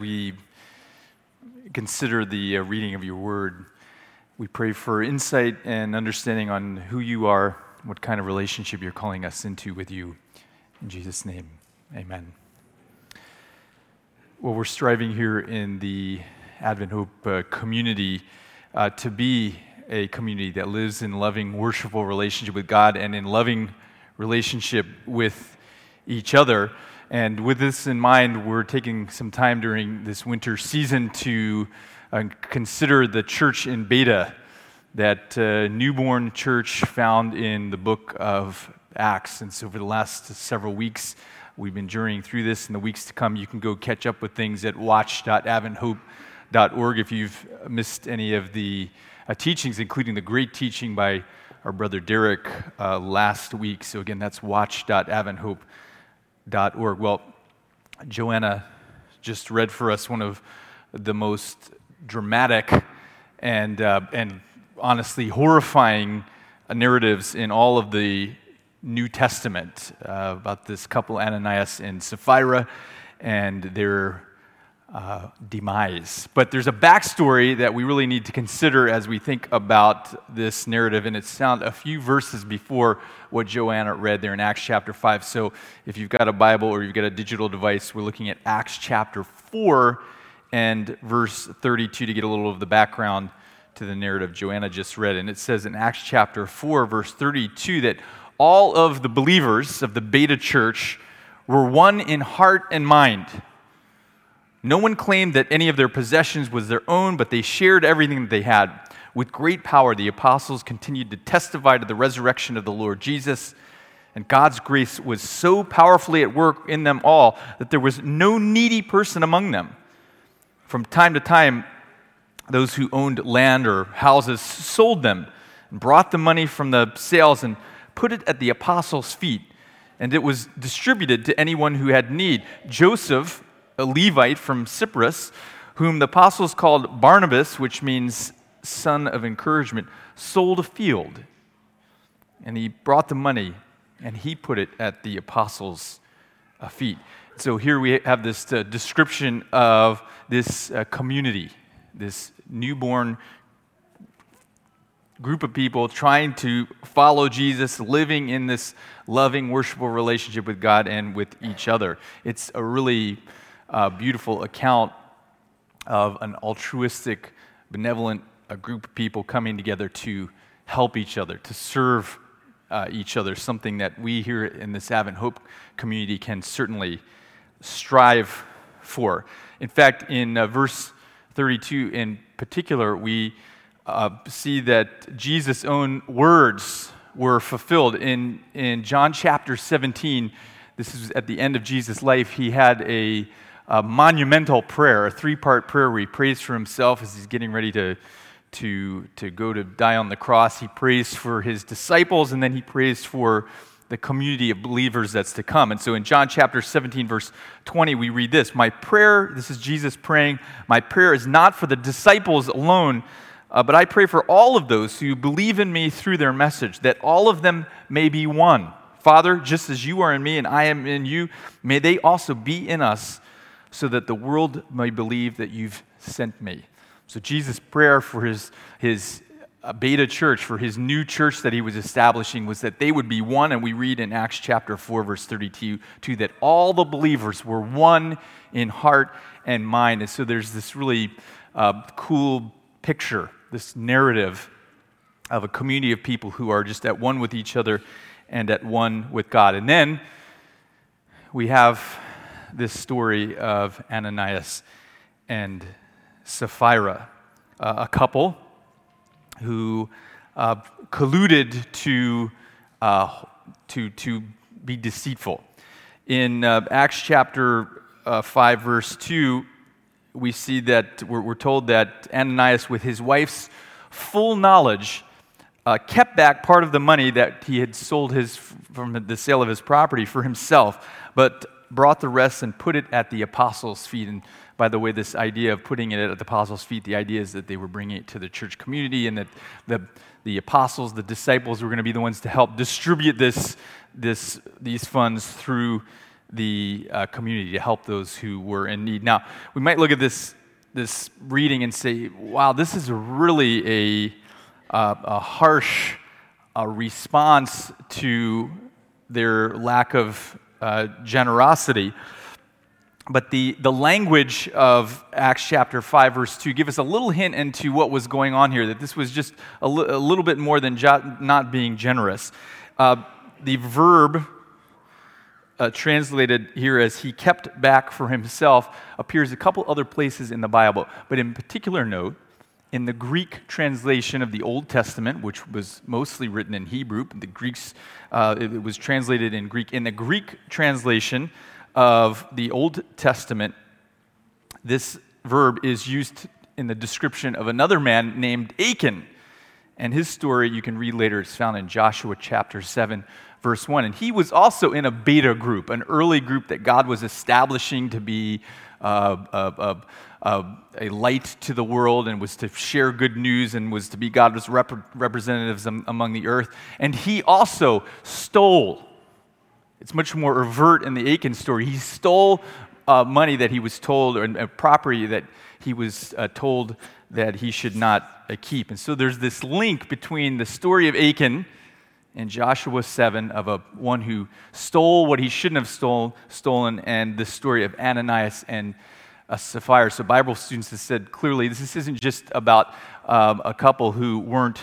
we consider the uh, reading of your word. We pray for insight and understanding on who you are, what kind of relationship you're calling us into with you. In Jesus' name, amen. Well, we're striving here in the Advent Hope uh, community uh, to be a community that lives in loving, worshipful relationship with God and in loving relationship with each other. And with this in mind, we're taking some time during this winter season to uh, consider the church in beta, that uh, newborn church found in the book of Acts. And so, for the last several weeks, we've been journeying through this. In the weeks to come, you can go catch up with things at watch.adventhope.org if you've missed any of the uh, teachings, including the great teaching by our brother Derek uh, last week. So, again, that's watch.adventhope.org org. Well, Joanna just read for us one of the most dramatic and, uh, and honestly horrifying narratives in all of the New Testament uh, about this couple, Ananias and Sapphira, and their uh, demise. But there's a backstory that we really need to consider as we think about this narrative, and it's found a few verses before what Joanna read there in Acts chapter 5. So if you've got a Bible or you've got a digital device, we're looking at Acts chapter 4 and verse 32 to get a little of the background to the narrative Joanna just read. And it says in Acts chapter 4, verse 32, that all of the believers of the beta church were one in heart and mind. No one claimed that any of their possessions was their own, but they shared everything that they had. With great power, the apostles continued to testify to the resurrection of the Lord Jesus. And God's grace was so powerfully at work in them all that there was no needy person among them. From time to time, those who owned land or houses sold them and brought the money from the sales and put it at the apostles' feet. And it was distributed to anyone who had need. Joseph, a Levite from Cyprus, whom the apostles called Barnabas, which means son of encouragement, sold a field. And he brought the money and he put it at the apostles' uh, feet. So here we have this uh, description of this uh, community, this newborn group of people trying to follow Jesus, living in this loving, worshipful relationship with God and with each other. It's a really uh, beautiful account of an altruistic, benevolent uh, group of people coming together to help each other, to serve uh, each other, something that we here in this Advent Hope community can certainly strive for. In fact, in uh, verse 32 in particular, we uh, see that Jesus' own words were fulfilled. In, in John chapter 17, this is at the end of Jesus' life, he had a, a monumental prayer, a three part prayer where he prays for himself as he's getting ready to, to, to go to die on the cross. He prays for his disciples, and then he prays for the community of believers that's to come. And so in John chapter 17, verse 20, we read this My prayer, this is Jesus praying, my prayer is not for the disciples alone, uh, but I pray for all of those who believe in me through their message, that all of them may be one. Father, just as you are in me and I am in you, may they also be in us, so that the world may believe that you've sent me. So, Jesus' prayer for his, his uh, beta church, for his new church that he was establishing, was that they would be one. And we read in Acts chapter 4, verse 32, that all the believers were one in heart and mind. And so, there's this really uh, cool picture, this narrative of a community of people who are just at one with each other and at one with God. And then we have this story of Ananias and Sapphira, uh, a couple who uh, colluded to, uh, to, to be deceitful. In uh, Acts chapter uh, 5, verse 2, we see that we're, we're, told that Ananias, with his wife's full knowledge, uh, kept back part of the money that he had sold his, from the sale of his property for himself, but brought the rest and put it at the apostles' feet. And by the way, this idea of putting it at the apostles' feet, the idea is that they were bringing it to the church community and that the, the apostles, the disciples, were going to be the ones to help distribute this, this, these funds through the uh, community, to help those who were in need. Now, we might look at this, this reading and say, wow, this is really a, uh, a harsh uh, response to their lack of uh, generosity. But the, the language of Acts chapter 5, verse 2, give us a little hint into what was going on here, that this was just a, li- a little bit more than jo- not being generous. Uh, the verb uh, translated here as he kept back for himself appears a couple other places in the Bible. But in particular, note, in the Greek translation of the Old Testament, which was mostly written in Hebrew, the Greeks, uh, it was translated in Greek. In the Greek translation of the Old Testament, this verb is used in the description of another man named Achan. And his story you can read later. It's found in Joshua chapter 7, verse 1. And he was also in a beta group, an early group that God was establishing to be uh, a, a, a, light to the world and was to share good news and was to be God's rep- representatives among the earth. And he also stole. It's much more overt in the Achan story. He stole uh, money that he was told, or property that he was uh, told that he should not uh, keep. And so there's this link between the story of Achan in Joshua 7 of a one who stole what he shouldn't have stole, stolen, and the story of Ananias and uh, Sapphira. So Bible students have said clearly this isn't just about um, a couple who weren't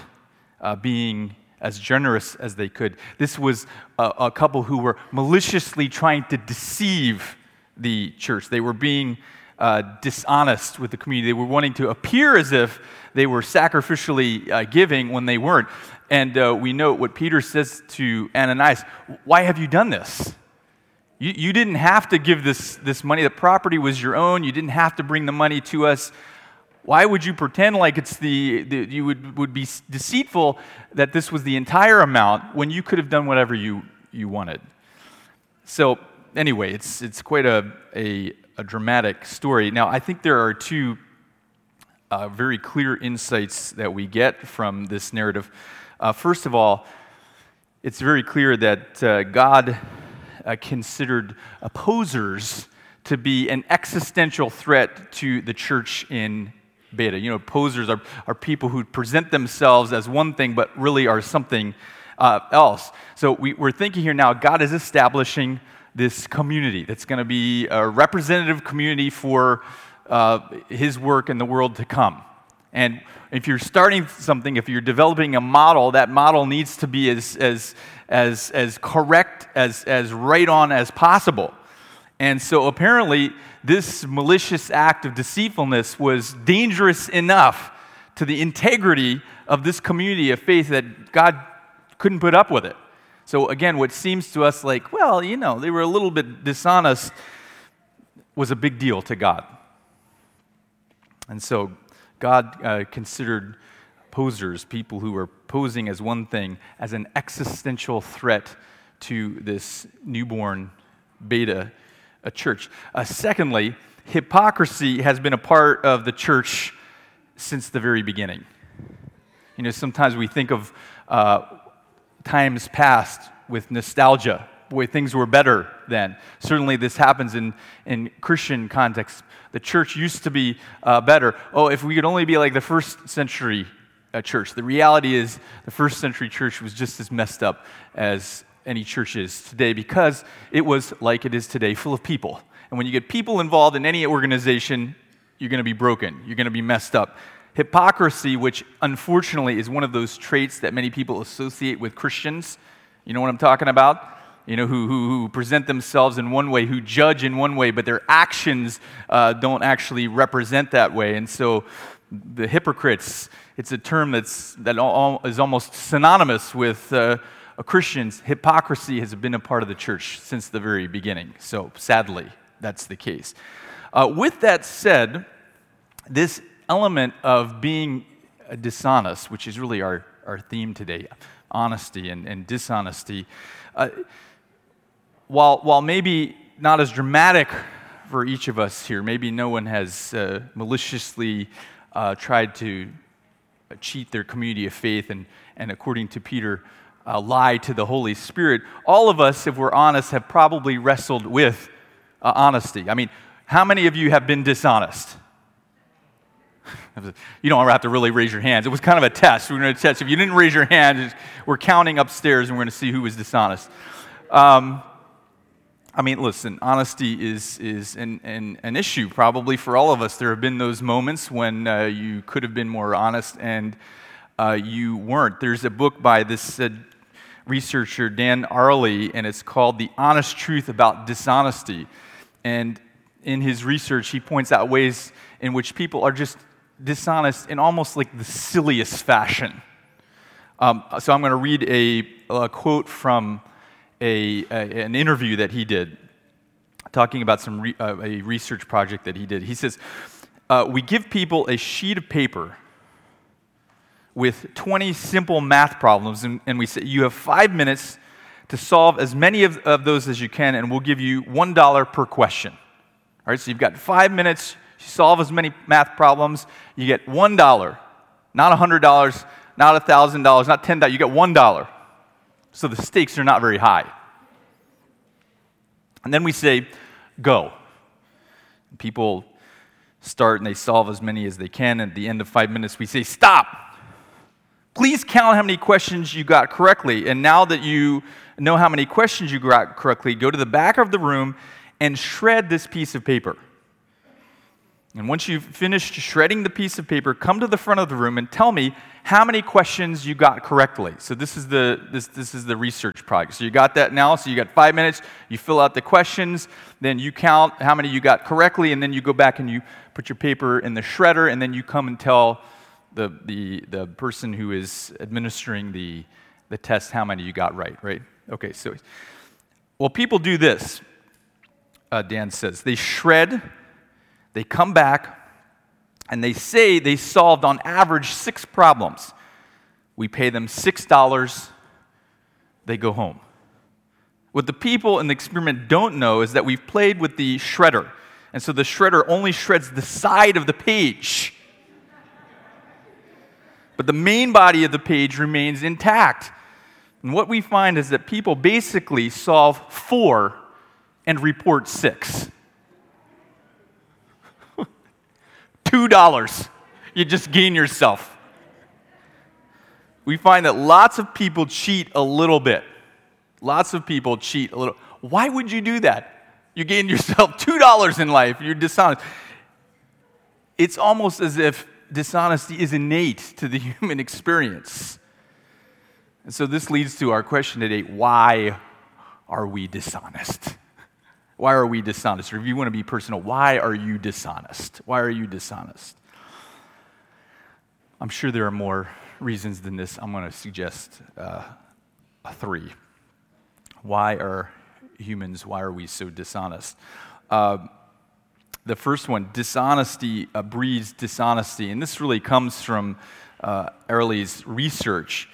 uh, being as generous as they could. This was a, a couple who were maliciously trying to deceive the church. They were being uh, dishonest with the community. They were wanting to appear as if they were sacrificially uh, giving when they weren't. And uh, we note what Peter says to Ananias Why have you done this? You, you didn't have to give this, this money. The property was your own. You didn't have to bring the money to us. Why would you pretend like it's the, the you would, would be deceitful that this was the entire amount when you could have done whatever you, you wanted? So, anyway, it's, it's quite a, a, a dramatic story. Now, I think there are two uh, very clear insights that we get from this narrative. Uh, first of all, it's very clear that uh, God uh, considered opposers to be an existential threat to the church in Beta. You know, opposers are, are people who present themselves as one thing but really are something uh, else. So we, we're thinking here now, God is establishing this community that's going to be a representative community for uh, his work in the world to come. And if you're starting something, if you're developing a model, that model needs to be as, as, as, as correct, as, as right on as possible. And so apparently, this malicious act of deceitfulness was dangerous enough to the integrity of this community of faith that God couldn't put up with it. So, again, what seems to us like, well, you know, they were a little bit dishonest, was a big deal to God. And so, God uh, considered posers, people who were posing as one thing, as an existential threat to this newborn beta a church. Uh, secondly, hypocrisy has been a part of the church since the very beginning. You know, sometimes we think of uh, times past with nostalgia, boy, things were better then. Certainly, this happens in, in Christian context. The church used to be uh, better. Oh, if we could only be like the first century uh, church. The reality is, the first century church was just as messed up as any church is today because it was like it is today, full of people. And when you get people involved in any organization, you're going to be broken, you're going to be messed up. Hypocrisy, which unfortunately is one of those traits that many people associate with Christians, you know what I'm talking about? You know, who, who, who present themselves in one way, who judge in one way, but their actions uh, don't actually represent that way. And so the hypocrites, it's a term that's, that all, is almost synonymous with uh, Christians. Hypocrisy has been a part of the church since the very beginning. So sadly, that's the case. Uh, with that said, this element of being dishonest, which is really our, our theme today, honesty and, and dishonesty, uh, while, while maybe not as dramatic for each of us here, maybe no one has uh, maliciously uh, tried to cheat their community of faith, and, and according to Peter, uh, lie to the Holy Spirit. All of us, if we're honest, have probably wrestled with uh, honesty. I mean, how many of you have been dishonest? You don't have to really raise your hands. It was kind of a test. We're going to test. If you didn't raise your hand, we're counting upstairs and we're going to see who was dishonest. Um, I mean, listen, honesty is, is an, an, an, issue probably for all of us. There have been those moments when uh, you could have been more honest and uh, you weren't. There's a book by this uh, researcher, Dan Ariely, and it's called The Honest Truth About Dishonesty. And in his research, he points out ways in which people are just dishonest in almost like the silliest fashion. Um, so I'm going to read a, a quote from a, a, an interview that he did talking about some re, uh, a research project that he did. He says, uh, We give people a sheet of paper with 20 simple math problems, and, and, we say, You have five minutes to solve as many of, of those as you can, and we'll give you $1 per question. All right, so you've got five minutes, you solve as many math problems, you get $1, not $100, not $1,000, not $10, you get $1. So the stakes are not very high. And then we say, go. People start and they solve as many as they can. At the end of five minutes, we say, stop. Please count how many questions you got correctly. And now that you know how many questions you got correctly, go to the back of the room and shred this piece of paper. And once you've finished shredding the piece of paper, come to the front of the room and tell me how many questions you got correctly. So this is the this this is the research project. So you got that now. So you got five minutes. You fill out the questions, then you count how many you got correctly, and then you go back and you put your paper in the shredder, and then you come and tell the the the person who is administering the the test how many you got right. Right? Okay. So, well, people do this. Uh, Dan says they shred they come back and they say they solved on average six problems. We pay them $6, they go home. What the people in the experiment don't know is that we've played with the shredder. And so the shredder only shreds the side of the page. But the main body of the page remains intact. And what we find is that people basically solve four and report six. $2. You just gain yourself. We find that lots of people cheat a little bit. Lots of people cheat a little. Why would you do that? You gain yourself $2 in life. You're dishonest. It's almost as if dishonesty is innate to the human experience. And so this leads to our question today why are we dishonest? Why are we dishonest? Or if you want to be personal, why are you dishonest? Why are you dishonest? I'm sure there are more reasons than this. I'm going to suggest uh, three. Why are humans, why are we so dishonest? Uh, the first one, dishonesty uh, breeds dishonesty. And this really comes from uh, Ariely's research.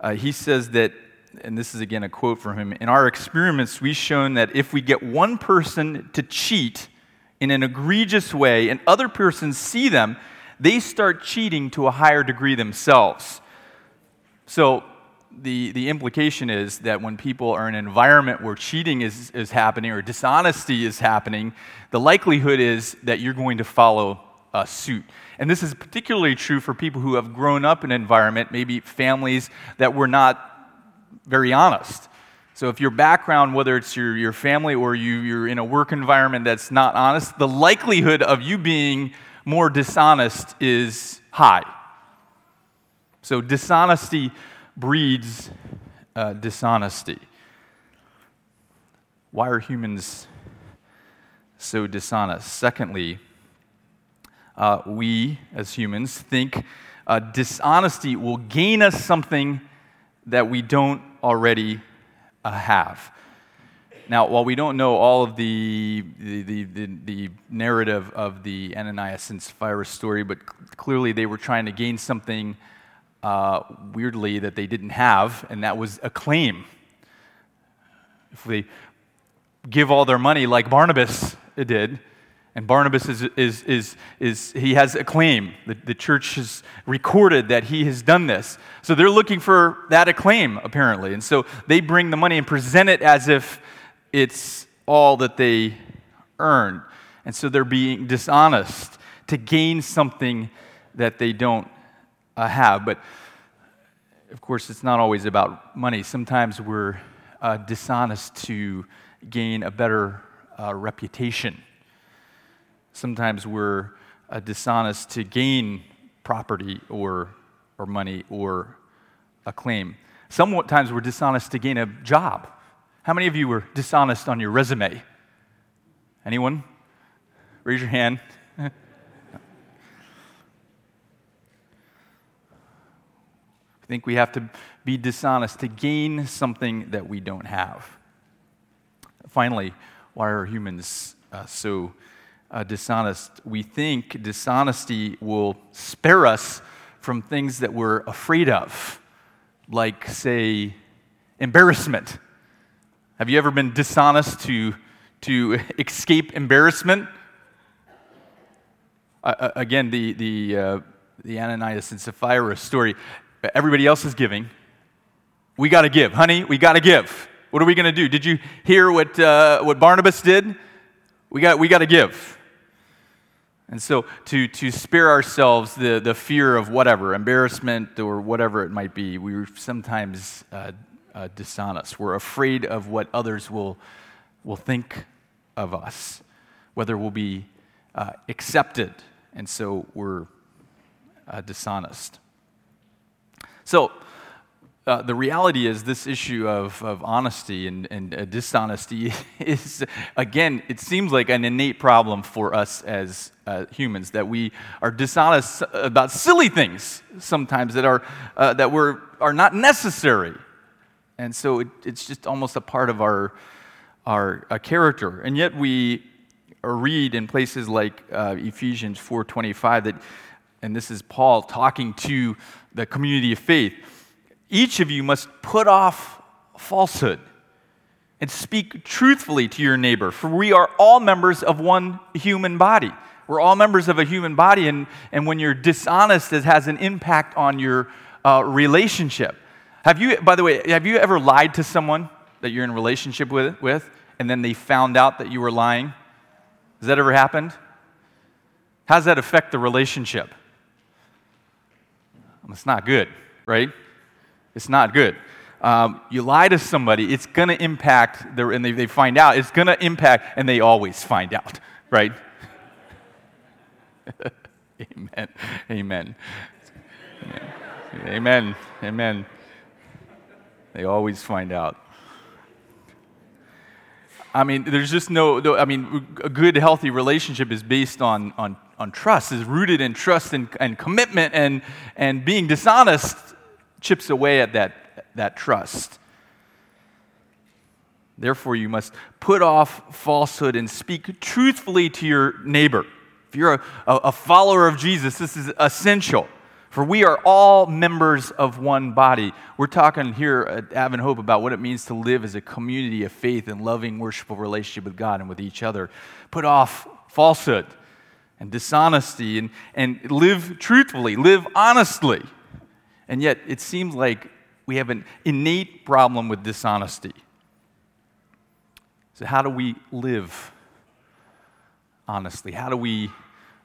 Uh, he says that and this is again a quote from him In our experiments, we've shown that if we get one person to cheat in an egregious way and other persons see them, they start cheating to a higher degree themselves. So, the, the implication is that when people are in an environment where cheating is, is happening or dishonesty is happening, the likelihood is that you're going to follow suit. And this is particularly true for people who have grown up in an environment, maybe families that were not very honest. So if your background, whether it's your, your family or you, you're in a work environment that's not honest, the likelihood of you being more dishonest is high. So dishonesty breeds uh, dishonesty. Why are humans so dishonest? Secondly, uh, we as humans think uh, dishonesty will gain us something that we don't already uh, have. Now, while we don't know all of the, the, the, the, narrative of the Ananias and Sapphira story, but clearly they were trying to gain something uh, weirdly that they didn't have, and that was acclaim. If they give all their money like Barnabas did, And Barnabas is, is, is, is he has a claim. The, the church has recorded that he has done this. So they're looking for that acclaim, apparently. And so they bring the money and present it as if it's all that they earn. And so they're being dishonest to gain something that they don't uh, have. But of course, it's not always about money. Sometimes we're uh, dishonest to gain a better uh, reputation Sometimes we're uh, dishonest to gain property or, or money or a claim. Sometimes we're dishonest to gain a job. How many of you were dishonest on your resume? Anyone? Raise your hand. I think we have to be dishonest to gain something that we don't have. Finally, why are humans uh, so uh, dishonest, we think dishonesty will spare us from things that we're afraid of, like, say, embarrassment. Have you ever been dishonest to, to escape embarrassment? Uh, uh, again, the, the, uh, the Ananias and Sapphira story. Everybody else is giving. We got to give. Honey, we got to give. What are we going to do? Did you hear what, uh, what Barnabas did? We got, we got to give. And so, to, to spare ourselves the, the fear of whatever, embarrassment or whatever it might be, we're sometimes uh, uh, dishonest. We're afraid of what others will, will think of us, whether we'll be uh, accepted. And so, we're uh, dishonest. So, uh, the reality is, this issue of, of honesty and, and uh, dishonesty is, again, it seems like an innate problem for us as uh, humans, that we are dishonest about silly things sometimes that are, uh, that we're, are not necessary. And so it, it's just almost a part of our, our uh, character. And yet we read in places like uh, Ephesians 4.25 that, and this is Paul talking to the community of faith, each of you must put off falsehood and speak truthfully to your neighbor, for we are all members of one human body. We're all members of a human body, and, and when you're dishonest, it has an impact on your uh, relationship. Have you, by the way, have you ever lied to someone that you're in relationship with, with and then they found out that you were lying? Has that ever happened? How does that affect the relationship? It's not good, right? It's not good. Um, you lie to somebody, it's going to impact, their, and they, they find out, it's going to impact, and they always find out, right? Amen. Amen. Amen. Amen. They always find out. I mean, there's just no, no, I mean, a good, healthy relationship is based on, on, on trust, is rooted in trust and, and commitment, and, and being dishonest chips away at that, that trust. Therefore, you must put off falsehood and speak truthfully to your neighbor. If you're a, a, follower of Jesus, this is essential. For we are all members of one body. We're talking here at Advent Hope about what it means to live as a community of faith and loving, worshipful relationship with God and with each other. Put off falsehood and dishonesty and, and live truthfully, live honestly. And yet, it seems like we have an innate problem with dishonesty. So, how do we live honestly? How do we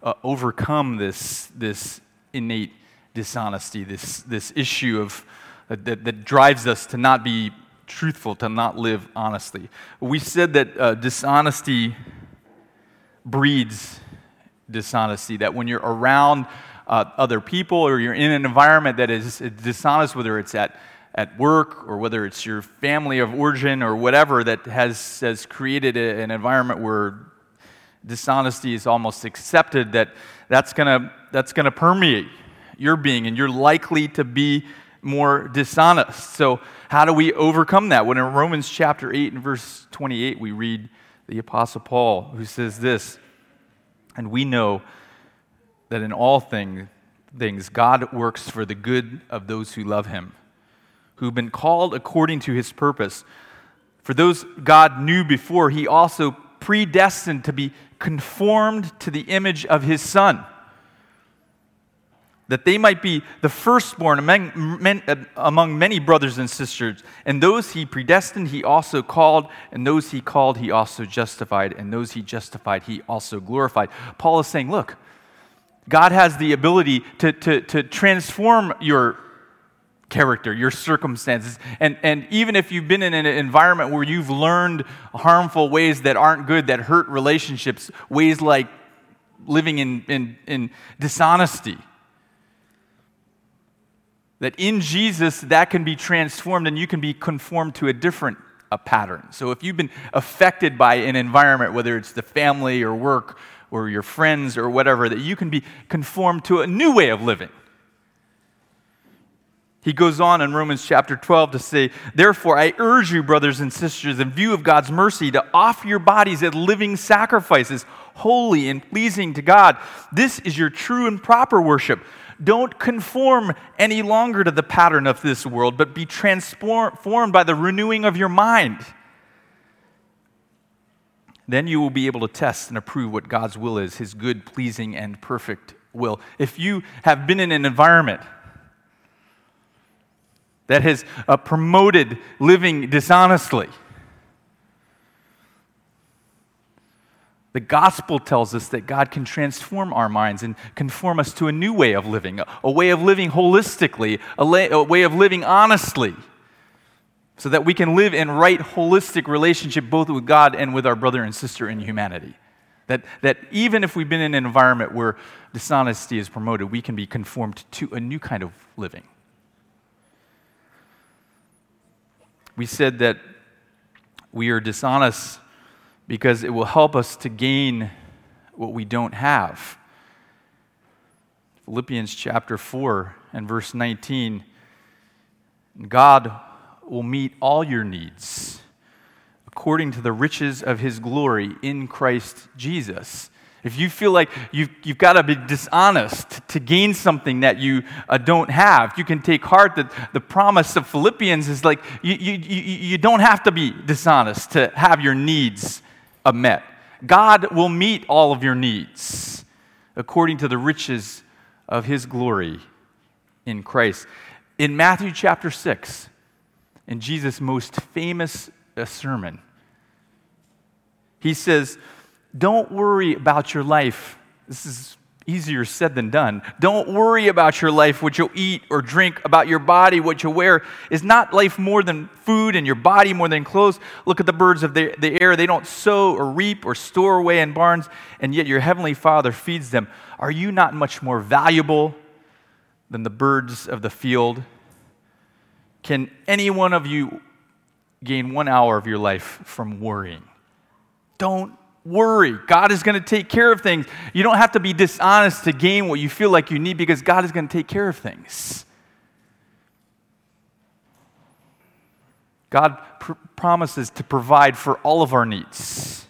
uh, overcome this, this innate dishonesty, this, this issue of, uh, that, that drives us to not be truthful, to not live honestly? We said that uh, dishonesty breeds dishonesty, that when you're around uh, other people or you're in an environment that is dishonest, whether it's at, at work or whether it's your family of origin or whatever that has, has created a, an environment where dishonesty is almost accepted, that that's going that's gonna permeate your being and you're likely to be more dishonest. So, how do we overcome that? When in Romans chapter 8 and verse 28, we read the Apostle Paul who says this, and we know that in all thing, things God works for the good of those who love him, who've been called according to his purpose. For those God knew before, he also predestined to be conformed to the image of his Son, that they might be the firstborn among, among many brothers and sisters. And those he predestined, he also called, and those he called, he also justified, and those he justified, he also glorified. Paul is saying, look, God has the ability to, to, to transform your character, your circumstances. And, and even if you've been in an environment where you've learned harmful ways that aren't good, that hurt relationships, ways like living in, in, in dishonesty, that in Jesus, that can be transformed and you can be conformed to a different a pattern. So if you've been affected by an environment, whether it's the family or work or your friends or whatever, that you can be conformed to a new way of living. He goes on in Romans chapter 12 to say, Therefore, I urge you, brothers and sisters, in view of God's mercy, to offer your bodies as living sacrifices, holy and pleasing to God. This is your true and proper worship. Don't conform any longer to the pattern of this world, but be transformed by the renewing of your mind. Then you will be able to test and approve what God's will is, his good, pleasing, and perfect will. If you have been in an environment, that has uh, promoted living dishonestly. The gospel tells us that God can transform our minds and conform us to a new way of living, a, way of living holistically, a way of living honestly, so that we can live in right, holistic relationship both with God and with our brother and sister in humanity. That, that even if we've been in an environment where dishonesty is promoted, we can be conformed to a new kind of living. we said that we are dishonest because it will help us to gain what we don't have. Philippians chapter 4 and verse 19 God will meet all your needs according to the riches of his glory in Christ Jesus. If you feel like you've, you've got to be dishonest to gain something that you uh, don't have, you can take heart that the promise of Philippians is like you, you, you, you don't have to be dishonest to have your needs uh, met. God will meet all of your needs according to the riches of his glory in Christ. In Matthew chapter 6, in Jesus' most famous uh, sermon, he says, don't worry about your life. This is easier said than done. Don't worry about your life, what you'll eat or drink, about your body, what you'll wear. Is not life more than food and your body more than clothes? Look at the birds of the, the air. They don't sow or reap or store away in barns, and yet your heavenly Father feeds them. Are you not much more valuable than the birds of the field? Can any one of you gain one hour of your life from worrying? Don't worry. God is going to take care of things. You don't have to be dishonest to gain what you feel like you need because God is going to take care of things. God pr- promises to provide for all of our needs.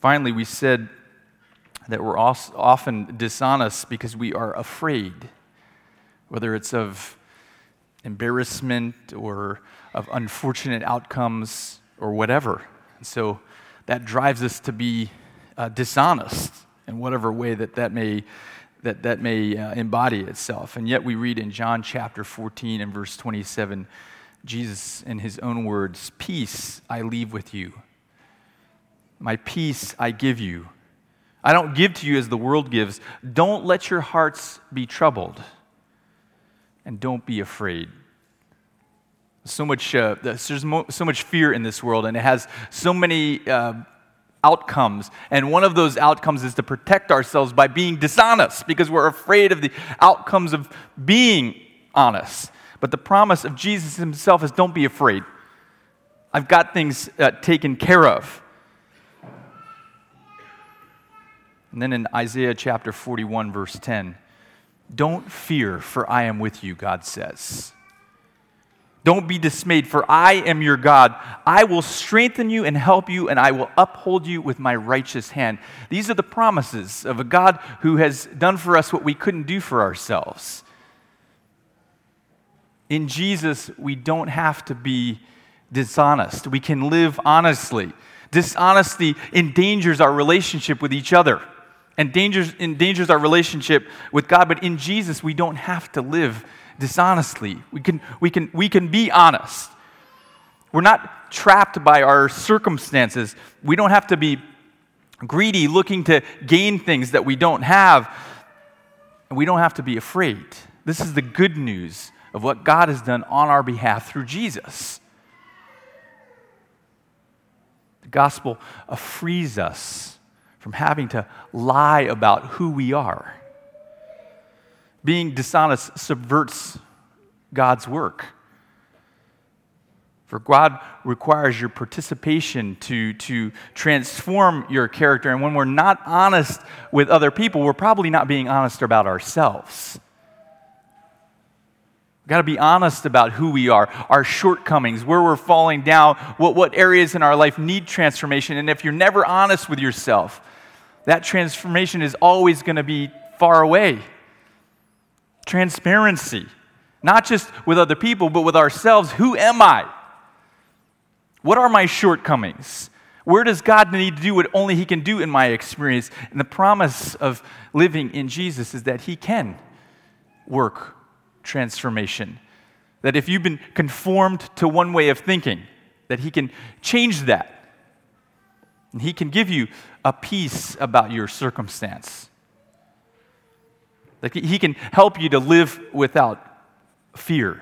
Finally, we said that we're often dishonest because we are afraid, whether it's of embarrassment or of unfortunate outcomes or whatever. And so that drives us to be uh, dishonest in whatever way that that may, that, that may uh, embody itself. And yet we read in John chapter 14 and verse 27, Jesus, in his own words, Peace I leave with you. My peace I give you. I don't give to you as the world gives. Don't let your hearts be troubled. And don't be afraid so much, uh, there's so much fear in this world, and it has so many uh, outcomes. And one of those outcomes is to protect ourselves by being dishonest because we're afraid of the outcomes of being honest. But the promise of Jesus himself is don't be afraid. I've got things uh, taken care of. And then in Isaiah chapter 41, verse 10, don't fear, for I am with you, God says. Don't be dismayed, for I am your God. I will strengthen you and help you, and I will uphold you with my righteous hand. These are the promises of a God who has done for us what we couldn't do for ourselves. In Jesus, we don't have to be dishonest. We can live honestly. Dishonesty endangers our relationship with each other endangers, endangers our relationship with God. But in Jesus, we don't have to live dishonestly. We can, we can, we can be honest. We're not trapped by our circumstances. We don't have to be greedy, looking to gain things that we don't have. And we don't have to be afraid. This is the good news of what God has done on our behalf through Jesus. The gospel frees us from having to lie about who we are. Being dishonest subverts God's work. For God requires your participation to, to transform your character. And when we're not honest with other people, we're probably not being honest about ourselves. We've got to be honest about who we are, our shortcomings, where we're falling down, what, what areas in our life need transformation. And if you're never honest with yourself, that transformation is always going to be far away. Transparency, not just with other people, but with ourselves. Who am I? What are my shortcomings? Where does God need to do what only He can do in my experience? And the promise of living in Jesus is that He can work transformation. That if you've been conformed to one way of thinking, that He can change that. And He can give you a peace about your circumstance. That He can help you to live without fear.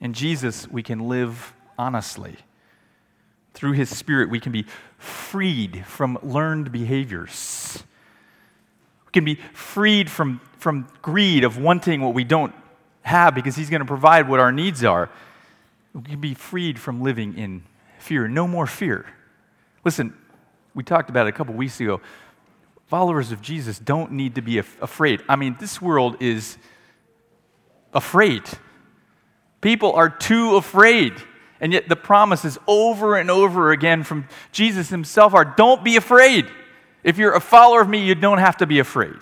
In Jesus, we can live honestly. Through His Spirit, we can be freed from learned behaviors. We can be freed from, from greed of wanting what we don't have because He's going to provide what our needs are. We can be freed from living in fear. No more fear. Listen, we talked about it a couple weeks ago. Followers of Jesus don't need to be af- afraid. I mean, this world is afraid. People are too afraid. And yet the promises over and over again from Jesus himself are don't be afraid. If you're a follower of me, you don't have to be afraid.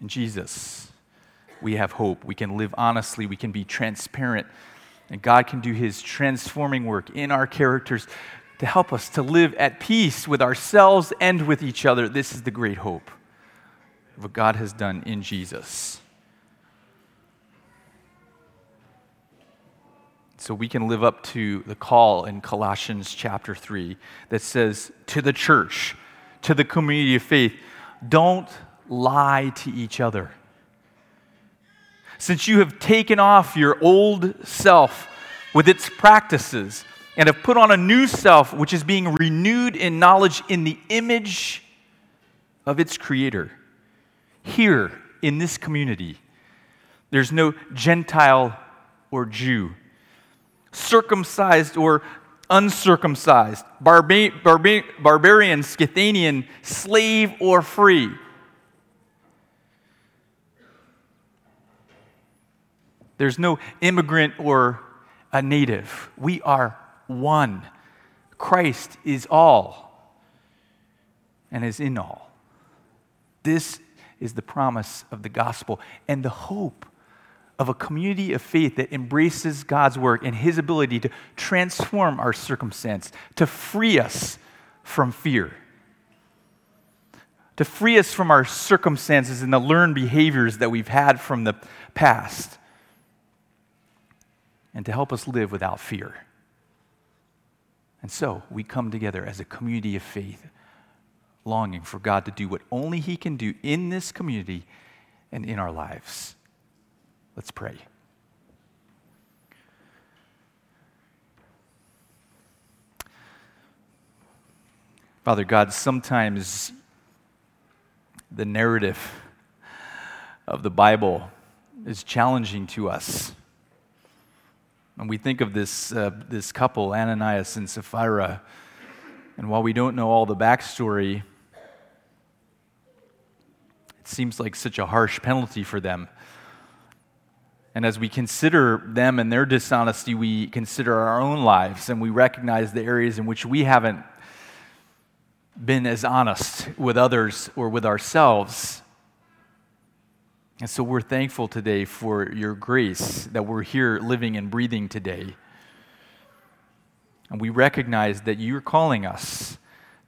In Jesus, we have hope. We can live honestly. We can be transparent. And God can do his transforming work in our characters to help us to live at peace with ourselves and with each other. This is the great hope of what God has done in Jesus. So we can live up to the call in Colossians chapter 3 that says to the church, to the community of faith, don't lie to each other since you have taken off your old self with its practices and have put on a new self, which is being renewed in knowledge in the image of its creator. Here in this community, there's no Gentile or Jew, circumcised or uncircumcised, barba- barba- barbarian, Scythanian, slave or free There's no immigrant or a native. We are one. Christ is all and is in all. This is the promise of the gospel and the hope of a community of faith that embraces God's work and His ability to transform our circumstance, to free us from fear, to free us from our circumstances and the learned behaviors that we've had from the past and to help us live without fear. And so we come together as a community of faith, longing for God to do what only He can do in this community and in our lives. Let's pray. Father God, sometimes the narrative of the Bible is challenging to us. And we think of this, uh, this couple, Ananias and Sapphira, and while we don't know all the backstory, it seems like such a harsh penalty for them. And as we consider them and their dishonesty, we consider our own lives and we recognize the areas in which we haven't been as honest with others or with ourselves. And so we're thankful today for your grace that we're here living and breathing today. And we recognize that you're calling us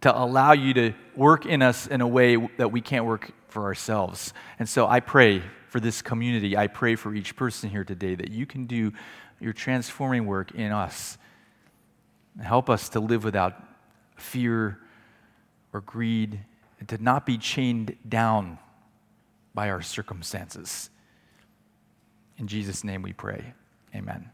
to allow you to work in us in a way that we can't work for ourselves. And so I pray for this community. I pray for each person here today that you can do your transforming work in us. Help us to live without fear or greed and to not be chained down by our circumstances. In Jesus' name we pray. Amen.